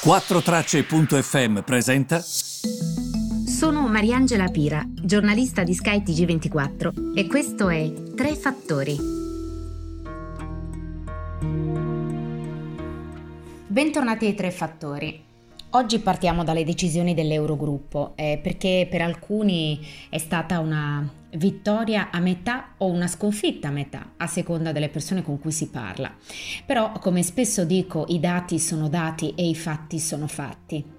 4Tracce.fm presenta. Sono Mariangela Pira, giornalista di Sky TG24 e questo è Tre Fattori. Bentornati ai Tre Fattori. Oggi partiamo dalle decisioni dell'Eurogruppo, eh, perché per alcuni è stata una vittoria a metà o una sconfitta a metà, a seconda delle persone con cui si parla. Però, come spesso dico, i dati sono dati e i fatti sono fatti.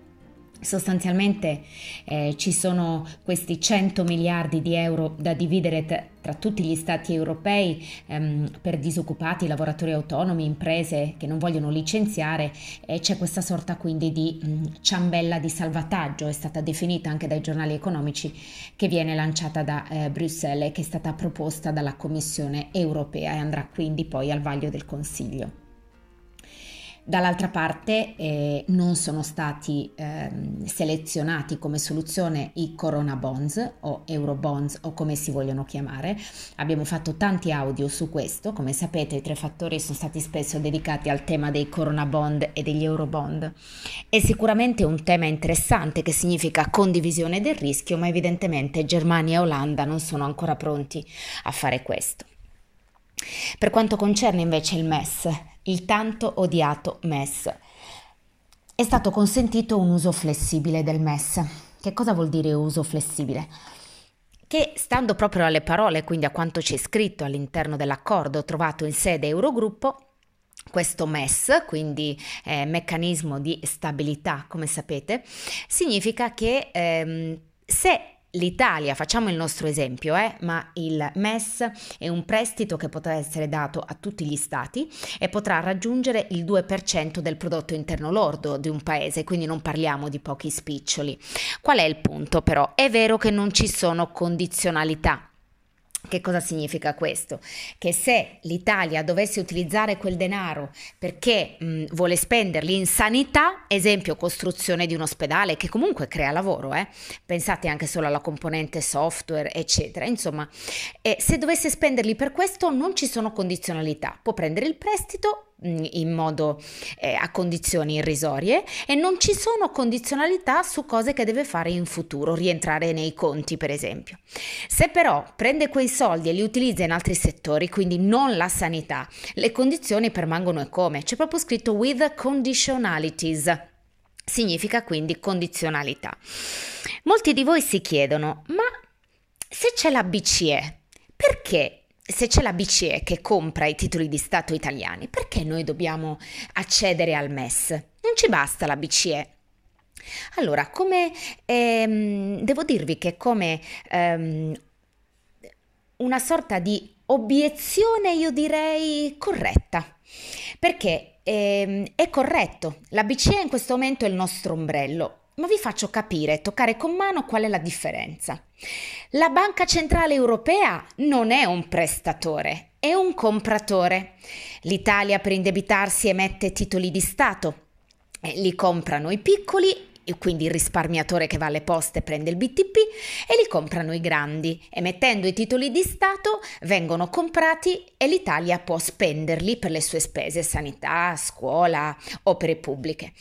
Sostanzialmente eh, ci sono questi 100 miliardi di euro da dividere t- tra tutti gli stati europei ehm, per disoccupati, lavoratori autonomi, imprese che non vogliono licenziare e c'è questa sorta quindi di mh, ciambella di salvataggio, è stata definita anche dai giornali economici, che viene lanciata da eh, Bruxelles e che è stata proposta dalla Commissione europea e andrà quindi poi al vaglio del Consiglio. Dall'altra parte eh, non sono stati eh, selezionati come soluzione i Corona Bonds o Euro Bonds o come si vogliono chiamare. Abbiamo fatto tanti audio su questo, come sapete i tre fattori sono stati spesso dedicati al tema dei Corona Bond e degli Euro Bond. È sicuramente un tema interessante che significa condivisione del rischio, ma evidentemente Germania e Olanda non sono ancora pronti a fare questo. Per quanto concerne invece il MES, il tanto odiato MES. È stato consentito un uso flessibile del MES. Che cosa vuol dire uso flessibile? Che stando proprio alle parole, quindi a quanto c'è scritto all'interno dell'accordo trovato in sede Eurogruppo, questo MES, quindi eh, meccanismo di stabilità, come sapete, significa che ehm, se L'Italia, facciamo il nostro esempio, eh, ma il MES è un prestito che potrà essere dato a tutti gli stati e potrà raggiungere il 2% del prodotto interno lordo di un paese, quindi non parliamo di pochi spiccioli. Qual è il punto però? È vero che non ci sono condizionalità che cosa significa questo? Che se l'Italia dovesse utilizzare quel denaro perché mh, vuole spenderli in sanità, esempio costruzione di un ospedale che comunque crea lavoro, eh? pensate anche solo alla componente software, eccetera, insomma, eh, se dovesse spenderli per questo non ci sono condizionalità, può prendere il prestito in modo eh, a condizioni irrisorie e non ci sono condizionalità su cose che deve fare in futuro, rientrare nei conti per esempio. Se però prende quei soldi e li utilizza in altri settori, quindi non la sanità, le condizioni permangono e come? C'è proprio scritto with conditionalities. Significa quindi condizionalità. Molti di voi si chiedono, ma se c'è la BCE, perché se c'è la BCE che compra i titoli di Stato italiani, perché noi dobbiamo accedere al MES? Non ci basta la BCE. Allora, come ehm, devo dirvi che come ehm, una sorta di obiezione, io direi corretta, perché ehm, è corretto, la BCE in questo momento è il nostro ombrello, ma vi faccio capire, toccare con mano qual è la differenza. La Banca Centrale Europea non è un prestatore, è un compratore. L'Italia per indebitarsi emette titoli di Stato. Li comprano i piccoli quindi il risparmiatore che va alle poste prende il BTP e li comprano i grandi. Emettendo i titoli di Stato vengono comprati e l'Italia può spenderli per le sue spese, sanità, scuola, opere pubbliche.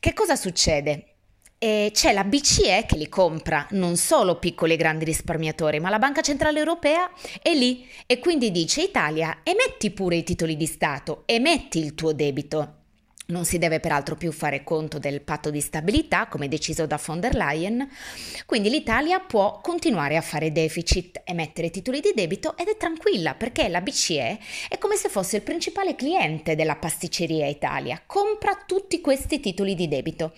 Che cosa succede? E c'è la BCE che li compra, non solo piccoli e grandi risparmiatori, ma la Banca Centrale Europea è lì e quindi dice Italia, emetti pure i titoli di Stato, emetti il tuo debito. Non si deve peraltro più fare conto del patto di stabilità, come deciso da von der Leyen, quindi l'Italia può continuare a fare deficit, emettere titoli di debito ed è tranquilla perché la BCE è come se fosse il principale cliente della pasticceria Italia, compra tutti questi titoli di debito.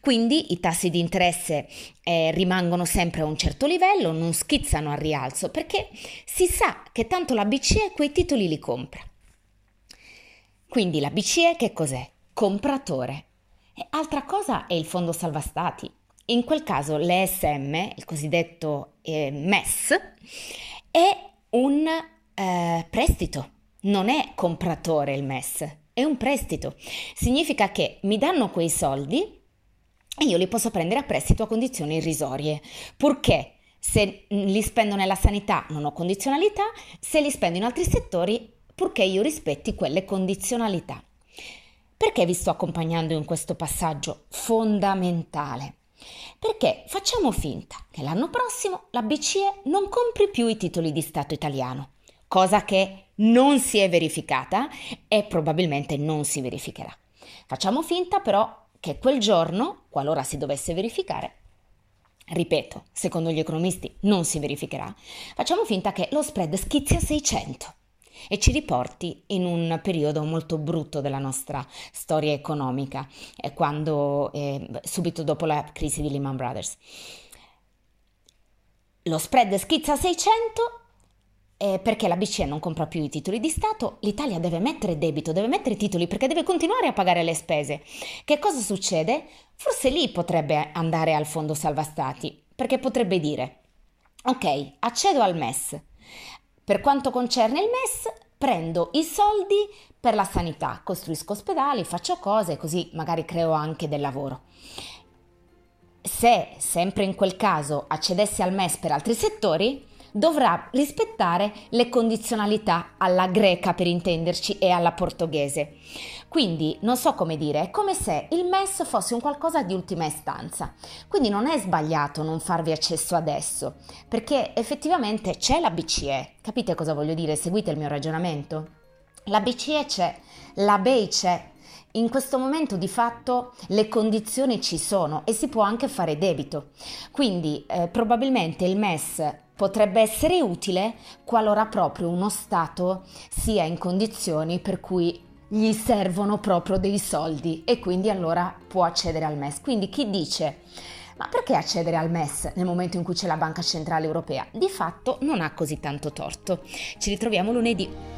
Quindi i tassi di interesse eh, rimangono sempre a un certo livello, non schizzano al rialzo perché si sa che tanto la BCE quei titoli li compra. Quindi la BCE che cos'è? Compratore. E altra cosa è il fondo salva stati. In quel caso l'ESM, il cosiddetto eh, MES, è un eh, prestito, non è compratore il MES, è un prestito. Significa che mi danno quei soldi e io li posso prendere a prestito a condizioni irrisorie, purché se li spendo nella sanità non ho condizionalità, se li spendo in altri settori, purché io rispetti quelle condizionalità. Perché vi sto accompagnando in questo passaggio fondamentale? Perché facciamo finta che l'anno prossimo la BCE non compri più i titoli di Stato italiano, cosa che non si è verificata e probabilmente non si verificherà. Facciamo finta però che quel giorno, qualora si dovesse verificare, ripeto, secondo gli economisti non si verificherà, facciamo finta che lo spread schizzi a 600 e ci riporti in un periodo molto brutto della nostra storia economica, eh, quando, eh, subito dopo la crisi di Lehman Brothers. Lo spread schizza a 600 eh, perché la BCE non compra più i titoli di Stato, l'Italia deve mettere debito, deve mettere titoli perché deve continuare a pagare le spese. Che cosa succede? Forse lì potrebbe andare al fondo salva stati, perché potrebbe dire, ok, accedo al MES. Per quanto concerne il MES, prendo i soldi per la sanità, costruisco ospedali, faccio cose, così magari creo anche del lavoro. Se sempre in quel caso accedessi al MES per altri settori, dovrà rispettare le condizionalità alla greca per intenderci e alla portoghese. Quindi non so come dire, è come se il MES fosse un qualcosa di ultima istanza. Quindi non è sbagliato non farvi accesso adesso, perché effettivamente c'è la BCE. Capite cosa voglio dire? Seguite il mio ragionamento? La BCE c'è, la BEI c'è, in questo momento di fatto le condizioni ci sono e si può anche fare debito. Quindi eh, probabilmente il MES potrebbe essere utile qualora proprio uno Stato sia in condizioni per cui gli servono proprio dei soldi e quindi allora può accedere al MES. Quindi chi dice ma perché accedere al MES nel momento in cui c'è la Banca Centrale Europea? Di fatto non ha così tanto torto. Ci ritroviamo lunedì.